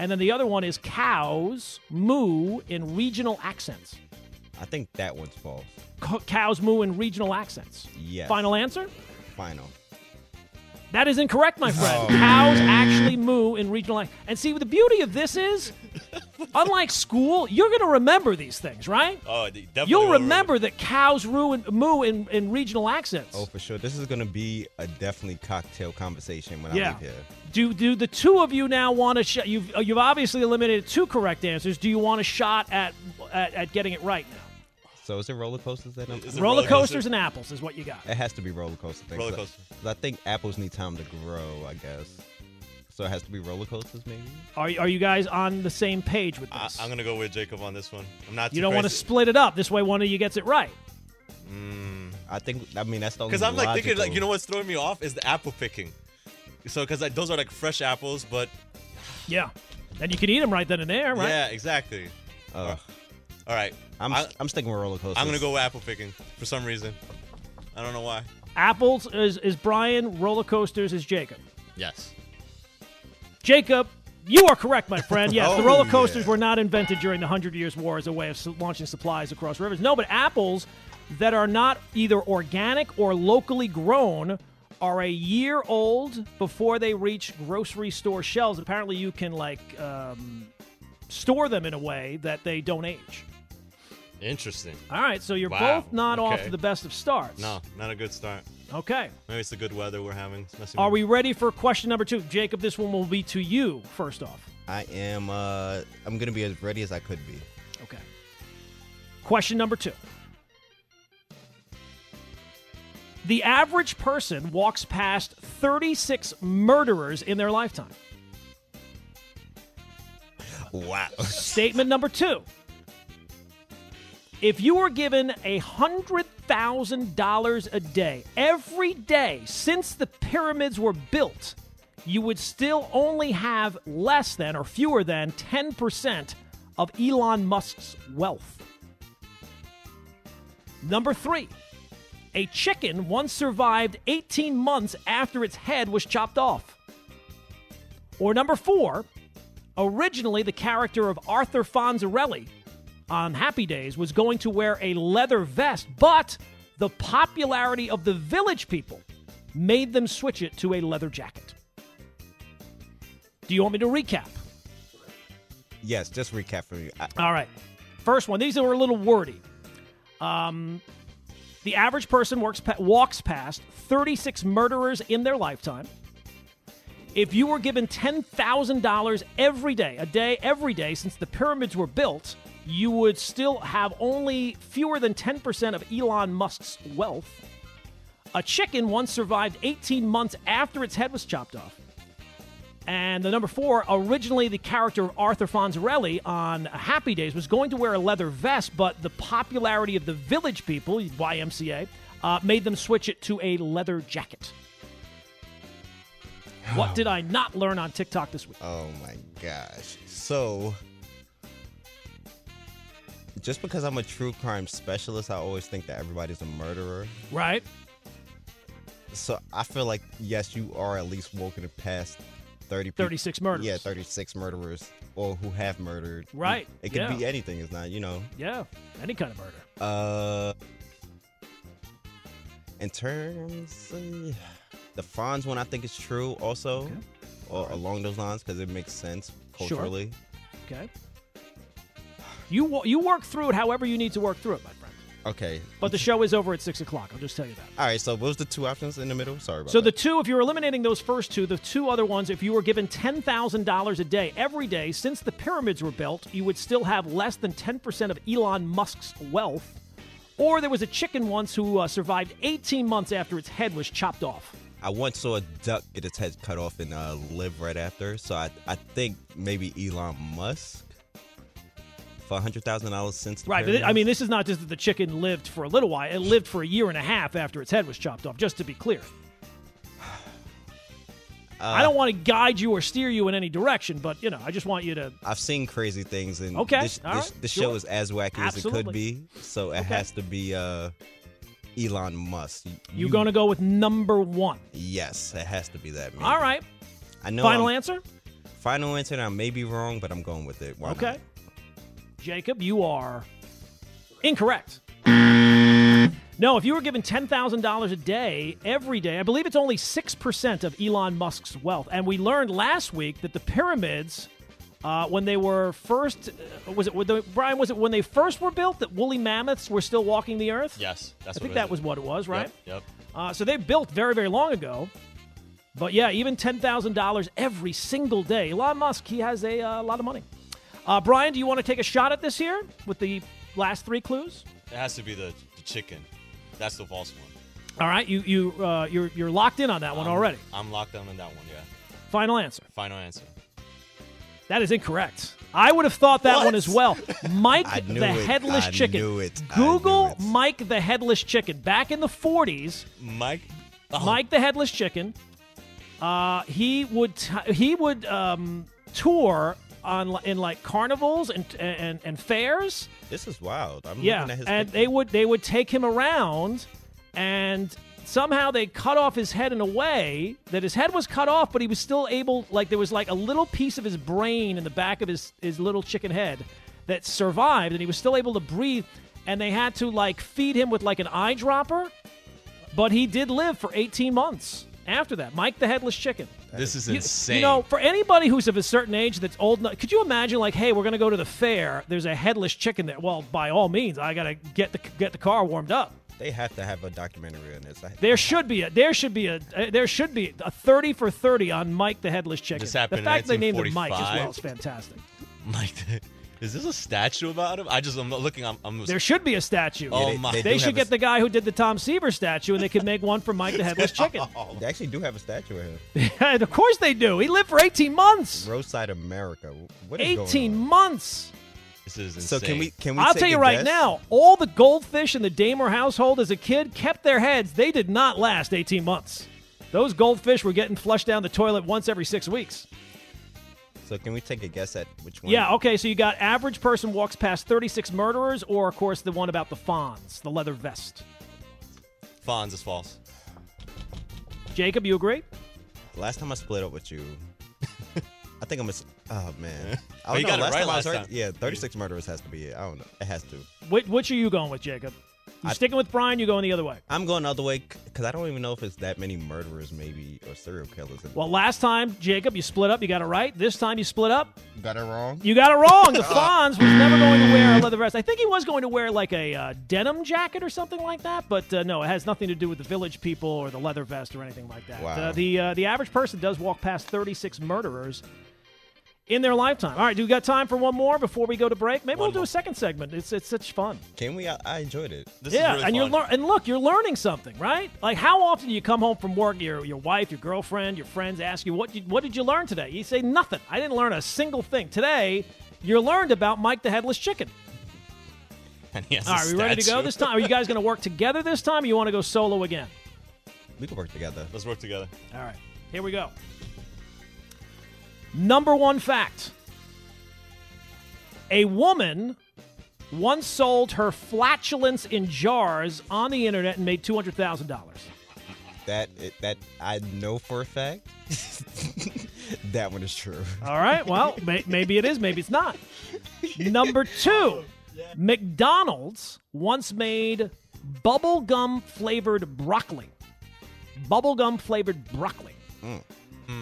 And then the other one is cows moo in regional accents. I think that one's false. Co- cows moo in regional accents. Yes. Final answer? Final. That is incorrect, my friend. Cows actually moo in regional. ac- And see, the beauty of this is, unlike school, you're going to remember these things, right? Oh, definitely. You'll remember that cows ruin, moo in, in regional accents. Oh, for sure. This is gonna be a definitely cocktail conversation when I yeah. leave here. Do do the two of you now want to? shot? You've you've obviously eliminated two correct answers. Do you want a shot at at, at getting it right now? So is it roller coasters that I'm, Is it Roller roller coaster? coasters and apples is what you got. It has to be roller coaster things. Roller 'cause coaster. 'cause I think apples need time to grow. I guess. So it has to be roller coasters, maybe. Are are you guys on the same page with I, this? I'm gonna go with Jacob on this one. I'm not. you don't want to to split it up. This way, one of you gets it right. Mm. I think. I mean, that's the only. Because I'm like thinking, like you know what's throwing me off is the apple picking. So because like those are like fresh apples, but Yeah, and you can eat them right then and there, right? yeah, exactly. Ugh. All right, I'm I, I'm sticking with roller coasters. I'm gonna go with apple picking for some reason. I don't know why. Apples is is Brian. Roller coasters is Jacob. Yes. Jacob, you are correct, my friend. (laughs) Yes, the Oh, roller coasters yeah. were not invented during the Hundred Years' War as a way of su- launching supplies across rivers. No, but apples that are not either organic or locally grown are a year old before they reach grocery store shelves. Apparently, you can like um, store them in a way that they don't age. Interesting. All right, so you're Wow, both not off okay. to the best of starts. No, not a good start. Okay. Maybe it's the good weather we're having. It's messing Are with- we ready for question number two? Jacob, this one will be to you first off. I am. Uh, I'm gonna be as ready as I could be. Okay. Question number two. The average person walks past 36 murderers in their lifetime. Wow. (laughs) Statement number two. If you were given a $100,000 a day every day since the pyramids were built, you would still only have less than or fewer than 10% of Elon Musk's wealth. Number three. A chicken once survived 18 months after its head was chopped off. Or number four, originally the character of Arthur Fonzarelli on Happy Days was going to wear a leather vest, but the popularity of the village people made them switch it to a leather jacket. Do you want me to recap? Yes, just recap for me. I, All right. First one. These are a little wordy. Um, the average person works pa- walks past 36 murderers in their lifetime. If you were given $10,000 every day, a day every day since the pyramids were built, you would still have only fewer than 10% of Elon Musk's wealth. A chicken once survived 18 months after its head was chopped off. And the number four, originally the character of Arthur Fonzarelli on Happy Days was going to wear a leather vest, but the popularity of the village people, YMCA, uh, made them switch it to a leather jacket. What did I not learn on TikTok this week? oh my gosh. So, just because I'm a true crime specialist, I always think that everybody's a murderer. Right? So I feel like yes, you are at least walking past 30 people. 36 murders. Yeah, 36 murderers or who have murdered. Right, It could yeah. be anything. It's not, you know. Yeah, any kind of murder. Uh, in terms, of, the Fonz one, I think is true also, or along those lines because it makes sense culturally. Sure. culturally. Okay. You you work through it however you need to work through it, my friend. Okay. But the show is over at six o'clock. I'll just tell you that. All right. So what was the two options in the middle? Sorry about So the two, if you're eliminating those first two, the two other ones, if you were given ten thousand dollars a day every day since the pyramids were built, you would still have less than ten percent of Elon Musk's wealth. Or there was a chicken once who uh, survived 18 months after its head was chopped off. I once saw a duck get its head cut off and uh, live right after. So I, I think maybe Elon Musk hundred thousand dollars since. The Right, but it- I mean, this is not just that the chicken lived for a little while; it lived for a year and a half after its head was chopped off. Just to be clear, (sighs) I don't want to guide you or steer you in any direction, but you know, I just want you to. I've seen crazy things, and Okay, this, this, right, this sure. show is as wacky as it could be. So it has to be uh, Elon Musk. You, You're going to go with number one. Yes, it has to be that. Maybe. All right. I know. Final I'm- answer. Final answer. and I may be wrong, but I'm going with it. Why Okay. not? Jacob, you are incorrect. No, if you were given $10,000 a day every day, I believe it's only 6% of Elon Musk's wealth. And we learned last week that the pyramids, uh, when they were first, uh, was it, they- Brian, was it when they first were built that woolly mammoths were still walking the earth? Yes, that's I think that is. was what it was, right? Yep. yep. Uh, so they built very, very long ago. But yeah, even $10,000 every single day. Elon Musk, he has a uh, lot of money. Uh, Brian, do you want to take a shot at this here with the last three clues? It has to be the, the chicken. That's the false one. All right, you you uh, you're you're locked in on that one I'm- already. I'm locked down on that one. Yeah. Final answer. Final answer. That is incorrect. I would have thought that What? one as well. (laughs) Mike the it. Headless I Chicken. knew it. I Google. Mike the Headless Chicken. Back in the 40s, Mike. Oh, Mike the Headless Chicken. Uh, he would t- he would um, tour on in like carnivals and and, and fairs. This is wild. I'm Yeah, looking at his and picture. they would they would take him around, and somehow they cut off his head in a way that his head was cut off, but he was still able. Like there was like a little piece of his brain in the back of his his little chicken head that survived, and he was still able to breathe. And they had to like feed him with like an eyedropper, but he did live for 18 months after that. Mike the Headless Chicken. This is You- insane. You know, for anybody who's of a certain age that's old enough, could you imagine like, hey, we're going to go to the fair. There's a headless chicken there. Well, by all means, I got to get the get the car warmed up. They have to have a documentary on this. I, There should be a there should be a uh, there should be a 30 for 30 on Mike the headless chicken. This the happened in fact they named him Mike as well is fantastic. (laughs) Mike. Is this a statue about him? I just I'm looking. I'm. I'm There should be a statue. Oh they- my. they They should have a get the guy who did the Tom Seaver statue, and they could make one for Mike the Headless (laughs) Chicken. Oh. They actually do have a statue of him. and (laughs) of course they do. He lived for 18 months. Roadside America. What is going 18 on? months. This is insane. So can we can we I'll tell you a right guess? now, all the goldfish in the Damer household as a kid kept their heads. They did not last 18 months. Those goldfish were getting flushed down the toilet once every six weeks. So can we take a guess at which one? Yeah, okay, so you got average person walks past 36 murderers, or, of course, the one about the Fonz, the leather vest. Fonz is false. Jacob, you agree? Last time I split up with you, (laughs) I think I'm a. s- Oh man, (laughs) I But you don't know. got it right time last hurt, time. yeah, 36 murderers has to be it. I don't know. It has to. Which, which are you going with, Jacob? You I- sticking with Brian? You going the other way? I'm going the other way because I don't even know if it's that many murderers, maybe or serial killers. Well, last time, Jacob, you split up. You got it right. This time, you split up. got it wrong. You got it wrong. The (laughs) Fonz was never going to wear a leather vest. I think he was going to wear like a uh, denim jacket or something like that, but uh, no, it has nothing to do with the village people or the leather vest or anything like that. Wow. Uh, the uh, the average person does walk past 36 murderers in their lifetime. All right, do we got time for one more before we go to break? Maybe One we'll do more. a second segment. It's it's such fun. Can we? I, I enjoyed it. This yeah, is really and you're fun. lear- and look, you're learning something, right? Like how often do you come home from work, your your wife, your girlfriend, your friends ask you what you, what did you learn today? You say nothing. I didn't learn a single thing today. You learned about Mike the Headless Chicken. (laughs) And he has All a right, we ready to go this time? Are you guys going to work together this time, or you want to go solo again? We can work together. Let's work together. All right, here we go. Number one fact: A woman once sold her flatulence in jars on the internet and made two hundred thousand dollars. That that I know for a fact. (laughs) that one is true. All right. Well, (laughs) may, maybe it is. Maybe it's not. (laughs) Number two, oh, McDonald's once made bubblegum flavored broccoli. Bubblegum flavored broccoli. Mm.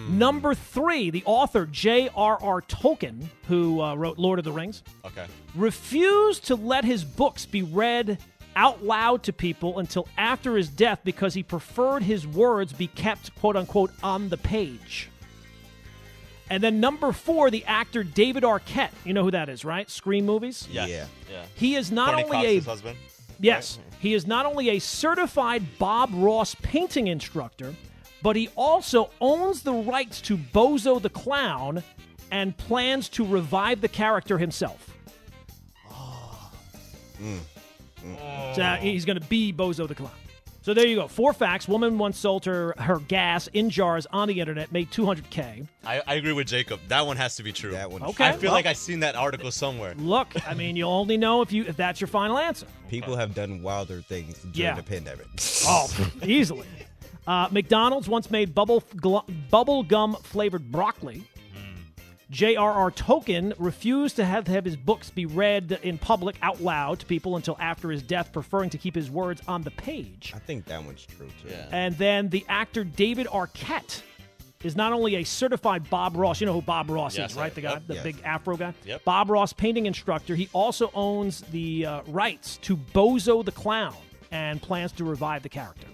Number three, the author J.R.R. Tolkien, who uh, wrote Lord of the Rings, Okay. refused to let his books be read out loud to people until after his death because he preferred his words be kept, quote unquote, on the page. And then number four, the actor David Arquette. You know who that is, right? Scream movies. Yeah. Yeah. Yeah. He is not Courtney only a husband. Yes. He is not only a certified Bob Ross painting instructor, but he also owns the rights to Bozo the Clown and plans to revive the character himself. Ah. Mm. Mm. So uh, oh. he's going to be Bozo the Clown. So there you go. Four facts. Woman once sold her, her gas in jars on the internet, made 200K. I, I agree with Jacob. That one has to be true. That one. Okay. I feel well- like I've seen that article somewhere. Look, I mean, you'll only know if you if that's your final answer. People have done wilder things during Yeah. the pandemic. Oh, (laughs) easily. Uh, McDonald's once made bubble gl- bubble gum flavored broccoli. J.R.R. Tolkien refused to have, have his books be read in public out loud to people until after his death, preferring to keep his words on the page. I think that one's true too. Yeah. And then the actor David Arquette is not only a certified Bob Ross, you know who Bob Ross Yes, is, I- right? The guy, yep. the Yes. big Afro guy. Yep. Bob Ross, painting instructor. He also owns the uh, rights to Bozo the Clown and plans to revive the character.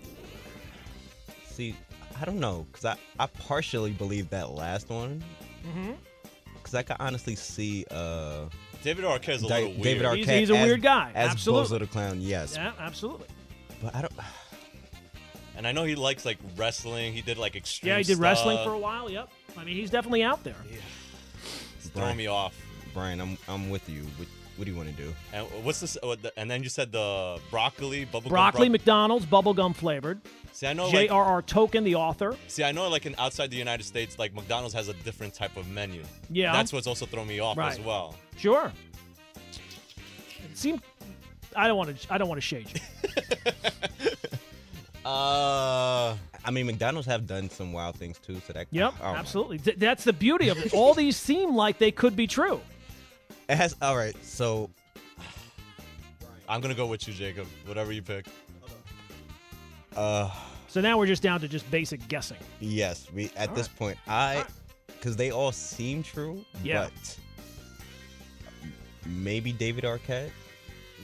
See, I don't know, cause I, I partially believe that last one. Mm-hmm. Cause I can honestly see uh David Arquette is a Di- little weird. David Arquette. He's- he's a as- weird guy, As absolutely. Bozo the Clown, yes. Yeah, absolutely. But I don't. (sighs) And I know he likes like wrestling. He did like extreme. Yeah, he did wrestling for a while. Yep. I mean, he's definitely out there. It's throwing me off. Brian, I'm I'm with you. What, what do you want to do? And what's this? What the, and then you said the broccoli bubblegum. Broccoli bro- McDonald's, bubblegum flavored. See, I know. Like, J.R.R. Tolkien, the author. see, I know. Like in outside the United States, like McDonald's has a different type of menu. Yeah. That's what's also throwing me off as well. Sure. It seemed. I don't want to. I don't want to shade you. (laughs) Uh, I mean, McDonald's have done some wild things too, so that. Yep, oh absolutely. Th- that's the beauty of it. All these seem like they could be true. It has. All right, so (sighs) I'm gonna go with you, Jacob. Whatever you pick. uh, So now we're just down to just basic guessing. yes, we at this point, I, because they all seem true, Yeah. but maybe David Arquette,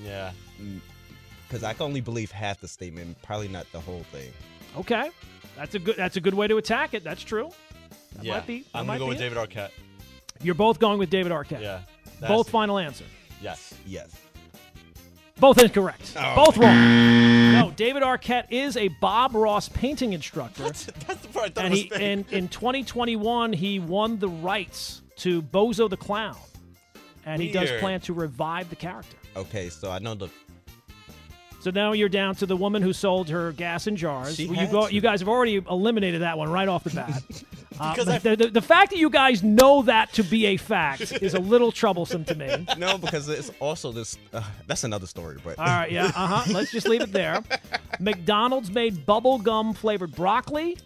Yeah. because I can only believe half the statement, probably not the whole thing. Okay, that's a good. That's a good way to attack it. That's true. That yeah. might be- that I'm gonna go with it. David Arquette. You're both going with David Arquette. Yeah. Both That's- final answer. Yes. Yes. Both incorrect. Oh. Both wrong. No, David Arquette is a Bob Ross painting instructor. (laughs) That's the part I thought and was he fake. in, in 2021 he won the rights to Bozo the Clown, and he does plan to revive the character. Okay, so I know the. So now you're down to the woman who sold her gas in jars. She you go, to. you guys have already eliminated that one right off the bat. (laughs) Uh, Because the, the, the fact that you guys know that to be a fact (laughs) is a little troublesome to me. No, because it's also this. Uh, that's another story, but. All right, yeah, uh huh. Let's just leave it there. (laughs) McDonald's made bubblegum flavored broccoli,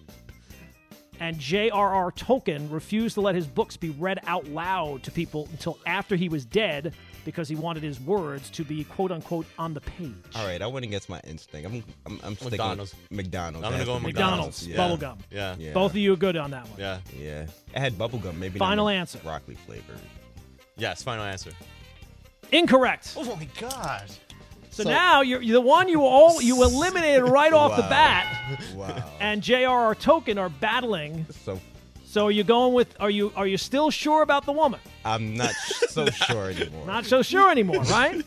and J.R.R. Tolkien refused to let his books be read out loud to people until after he was dead because he wanted his words to be quote unquote on the page. All right, I went against my instinct. I'm I'm, I'm sticking McDonald's. with McDonald's. I'm gonna go to with be McDonald's, Yeah. bubblegum. Yeah. Yeah. Both of you are good on that one. Yeah. Yeah, it had bubblegum. Maybe Final the answer. Broccoli flavored. Yes. Final answer. Incorrect. Oh my god. So, now you're, you're the one you all you (laughs) eliminated right off the bat, Wow. and J.R.R. Tolkien are battling. so So are you going with? Are you are you still sure about the woman? I'm not so (laughs) sure anymore. Not so sure anymore, right? (laughs)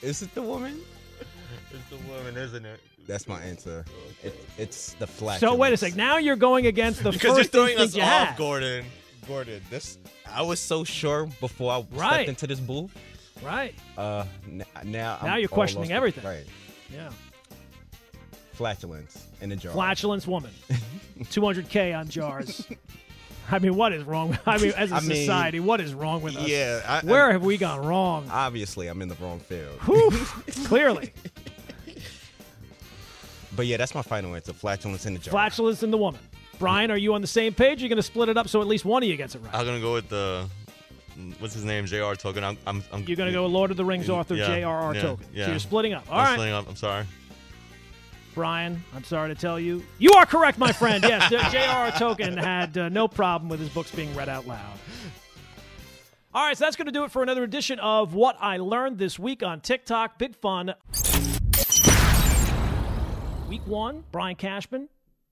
Is it the woman? It's the woman, isn't it? That's my answer. It, it's the flat. So wait a sec. Now you're going against the (laughs) Because you're first throwing instinct us you off, had. Gordon. Gordon, this I was so sure before I Right. stepped into this booth. Right. Uh, n- now I'm Now you're all questioning lost. everything. Right. Yeah. Flatulence in a jar. Flatulence woman. (laughs) 200k on jars. I mean, what is wrong? I mean, as a (laughs) I mean, society, what is wrong with us? Yeah. I, Where I, have we gone wrong? obviously I'm in the wrong field. Whew, clearly, (laughs) But yeah, that's my final answer. Flatulence in the jar. flatulence in the woman. Brian, are you on the same page? You're going to split it up so at least one of you gets it right. I'm gonna go with the. What's his name? J.R. Tolkien. I'm. I'm. I'm You're going to go with Lord of the Rings author Yeah, J.R.R. yeah, Tolkien. yeah. So you're splitting up. All I'm right. splitting up. I'm sorry. Brian, I'm sorry to tell you. You are correct, my friend. Yes, (laughs) J.R.R. Tolkien had uh, no problem with his books being read out loud. All right, so that's going to do it for another edition of What I Learned This Week on TikTok. Big fun. Week one, Brian Cashman,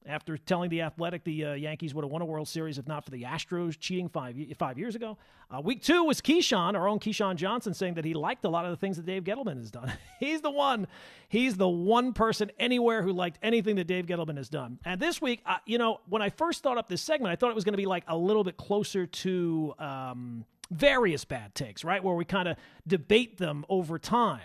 after telling the Athletic the uh, Yankees would have won a World Series if not for the Astros cheating five, five years ago. Uh, week two was Keyshawn, our own Keyshawn Johnson, saying that he liked a lot of the things that Dave Gettleman has done. (laughs) He's the one. He's the one person anywhere who liked anything that Dave Gettleman has done. And this week, uh, you know, when I first thought up this segment, I thought it was going to be like a little bit closer to um, various bad takes, right? Where we kind of debate them over time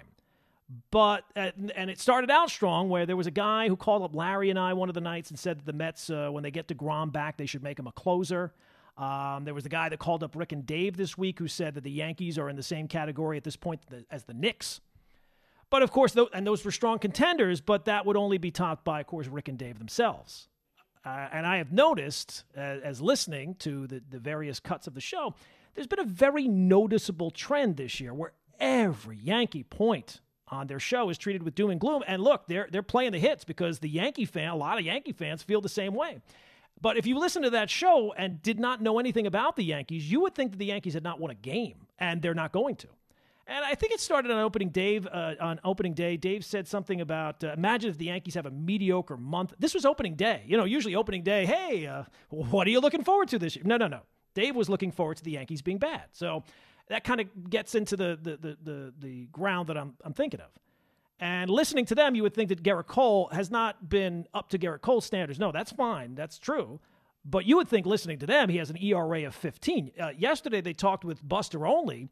but and it started out strong where there was a guy who called up Larry and I one of the nights and said that the Mets uh, when they get DeGrom back they should make him a closer. Um, there was the guy that called up Rick and Dave this week who said that the Yankees are in the same category at this point as the Knicks. But of course, tho- and those were strong contenders, but that would only be topped by, of course, Rick and Dave themselves. Uh, and I have noticed, uh, as listening to the, the various cuts of the show, there's been a very noticeable trend this year where every Yankee point on their show is treated with doom and gloom. And look, they're they're playing the hits because the Yankee fan, a lot of Yankee fans feel the same way. But if you listen to that show and did not know anything about the Yankees, you would think that the Yankees had not won a game, and they're not going to. And I think it started on opening Dave uh, on opening day. Dave said something about uh, imagine if the Yankees have a mediocre month. This was opening day. You know, usually opening day. Hey, uh, what are you looking forward to this year? No, no, no. Dave was looking forward to the Yankees being bad. So that kind of gets into the the, the the the ground that I'm I'm thinking of. And listening to them, you would think that Gerrit Cole has not been up to Gerrit Cole's standards. No, that's fine. That's true. But you would think listening to them, he has an ERA of 15. Uh, yesterday, they talked with Buster Olney,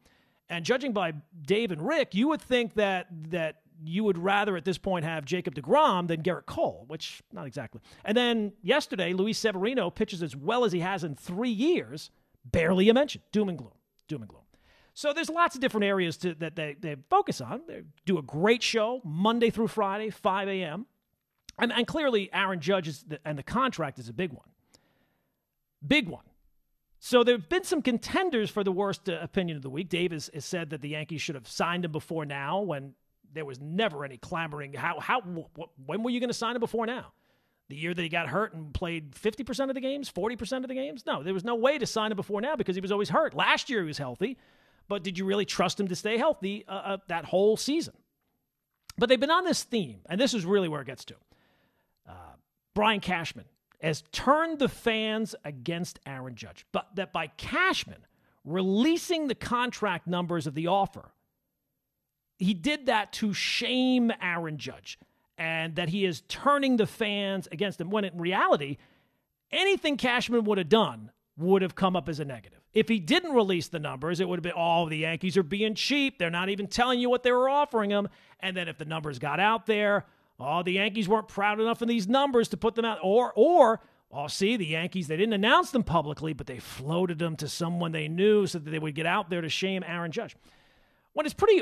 and judging by Dave and Rick, you would think that that you would rather at this point have Jacob DeGrom than Gerrit Cole, which not exactly. And then yesterday, Luis Severino pitches as well as he has in three years, barely a mention. Doom and gloom. Doom and gloom. So there's lots of different areas to, that they, they focus on. They do a great show Monday through Friday, 5 a.m. And, and clearly, Aaron Judge is the, and the contract is a big one. Big one. So there have been some contenders for the worst uh, opinion of the week. Dave has, has, said that the Yankees should have signed him before now when there was never any clamoring. How, how, wh- when were you going to sign him before now? The year that he got hurt and played 50% of the games, 40% of the games? No, there was no way to sign him before now because he was always hurt. Last year he was healthy but did you really trust him to stay healthy uh, uh, that whole season? But they've been on this theme, and this is really where it gets to. Uh, Brian Cashman has turned the fans against Aaron Judge, but that by Cashman releasing the contract numbers of the offer, he did that to shame Aaron Judge and that he is turning the fans against him when in reality, anything Cashman would have done would have come up as a negative. If he didn't release the numbers, it would have been, oh, the Yankees are being cheap. They're not even telling you what they were offering him. And then if the numbers got out there, oh, the Yankees weren't proud enough of these numbers to put them out. Or, or, oh, see, the Yankees, they didn't announce them publicly, but they floated them to someone they knew so that they would get out there to shame Aaron Judge. When it's pretty,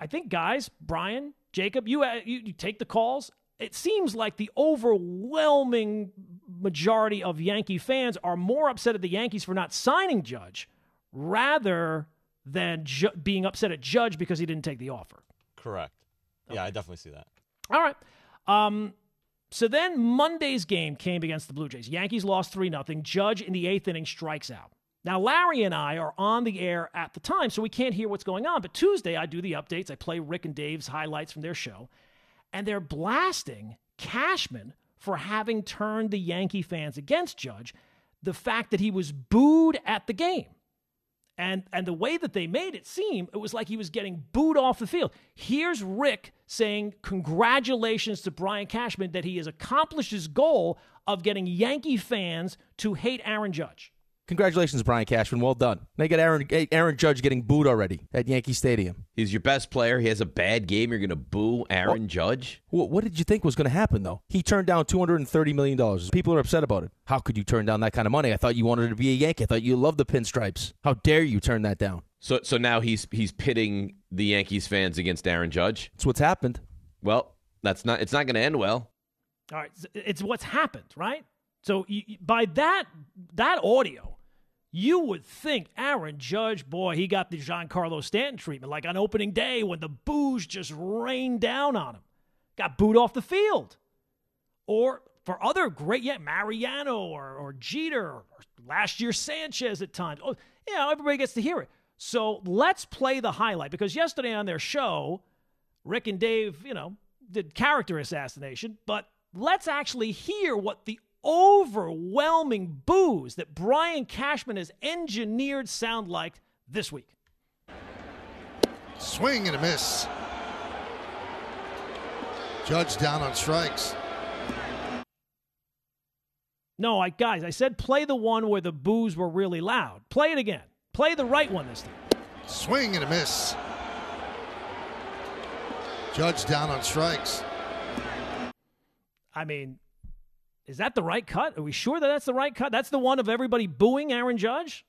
I think, guys, Brian, Jacob, you, uh, you, you take the calls it seems like the overwhelming majority of Yankee fans are more upset at the Yankees for not signing Judge rather than ju- being upset at Judge because he didn't take the offer. Correct. Okay. Yeah, I definitely see that. All right. Um, so then Monday's game came against the Blue Jays. Yankees lost 3 0. Judge in the eighth inning strikes out. Now, Larry and I are on the air at the time, so we can't hear what's going on. But Tuesday, I do the updates. I play Rick and Dave's highlights from their show and they're blasting Cashman for having turned the Yankee fans against Judge, the fact that he was booed at the game. And, and the way that they made it seem, it was like he was getting booed off the field. Here's Rick saying, Congratulations to Brian Cashman that he has accomplished his goal of getting Yankee fans to hate Aaron Judge. Congratulations, Brian Cashman. Well done. They got Aaron Aaron Judge getting booed already at Yankee Stadium. He's your best player. He has a bad game. You're going to boo Aaron well, Judge? What, what did you think was going to happen, though? He turned down $230 million. People are upset about it. How could you turn down that kind of money? I thought you wanted to be a Yankee. I thought you loved the pinstripes. How dare you turn that down? So, so now he's he's pitting the Yankees fans against Aaron Judge. That's what's happened. Well, that's not. It's not going to end well. All right, it's what's happened, right? So by that that audio, you would think Aaron Judge, boy, he got the Giancarlo Stanton treatment, like on opening day when the booze just rained down on him. Got booed off the field. Or for other great, yeah, Mariano or, or Jeter or last year Sanchez at times. Oh, yeah, everybody gets to hear it. So let's play the highlight because yesterday on their show, Rick and Dave, you know, did character assassination, but let's actually hear what the overwhelming boos that Brian Cashman has engineered sound like this week. Swing and a miss. Judge down on strikes. No, I guys, I said play the one where the boos were really loud. Play it again. Play the right one this time. Swing and a miss. Judge down on strikes. I mean, is that the right cut? Are we sure that that's the right cut? That's the one of everybody booing Aaron Judge?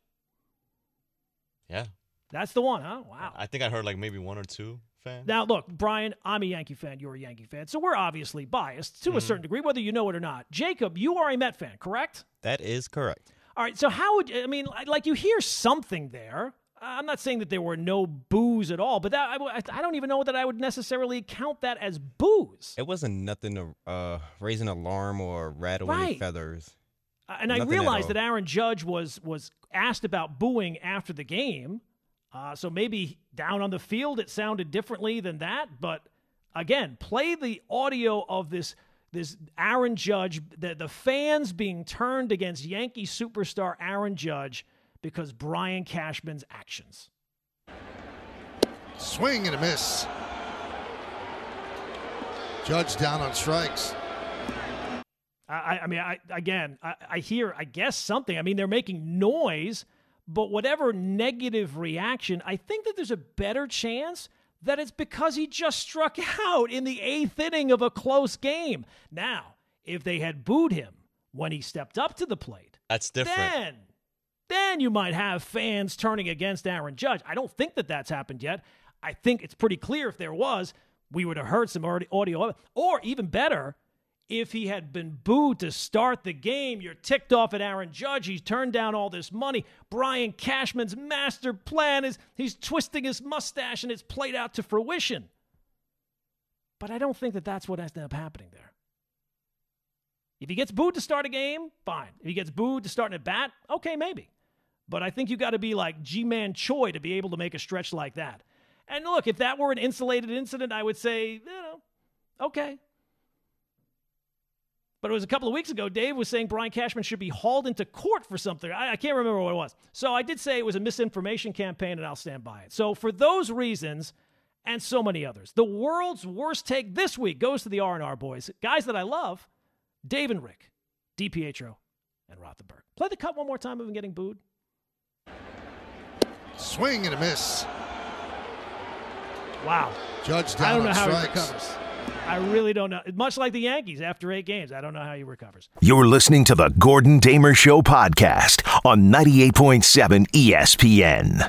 Yeah. That's the one, huh? Wow. I think I heard like maybe one or two fan. Now, look, Brian, I'm a Yankee fan. You're a Yankee fan. So we're obviously biased to a mm-hmm. certain degree, whether you know it or not. Jacob, you are a Met fan, correct? That is correct. All right. So how would I mean? Like you hear something there. I'm not saying that there were no boos at all, but that I, I don't even know that I would necessarily count that as boos. It wasn't nothing to uh, raise an alarm or rattle any Right. feathers. Uh, And I Nothing at realized that Aaron Judge was was asked about booing after the game, uh, so maybe down on the field it sounded differently than that. But again, play the audio of this this Aaron Judge, the the fans being turned against Yankee superstar Aaron Judge because Brian Cashman's actions. Swing and a miss. Judge down on strikes. I, I- I mean, I again, I, I hear, I guess something. I mean, they're making noise, but whatever negative reaction, I think that there's a better chance that it's because he just struck out in the eighth inning of a close game. Now, if they had booed him when he stepped up to the plate, That's different. then, then you might have fans turning against Aaron Judge. I don't think that that's happened yet. I think it's pretty clear if there was, we would have heard some audio, or even better, if he had been booed to start the game, you're ticked off at Aaron Judge. He's turned down all this money. Brian Cashman's master plan is he's twisting his mustache and it's played out to fruition. But I don't think that that's what ended up happening there. If he gets booed to start a game, fine. If he gets booed to start at bat, okay, maybe. But I think you got to be like Ji-Man Choi to be able to make a stretch like that. And look, if that were an insulated incident, I would say, you know, okay. But it was a couple of weeks ago, Dave was saying Brian Cashman should be hauled into court for something. I, I can't remember what it was. So I did say it was a misinformation campaign, and I'll stand by it. So for those reasons, and so many others, the world's worst take this week goes to the R&R boys, guys that I love, Dave and Rick, DiPietro, and Rothenberg. Play the cut one more time of him getting booed. Swing and a miss. Wow. Judge I down don't know on how he strikes. recovers. I really don't know. Much like the Yankees after eight games, I don't know how he recovers. You're listening to the Gordon Damer Show podcast on 98.7 ESPN.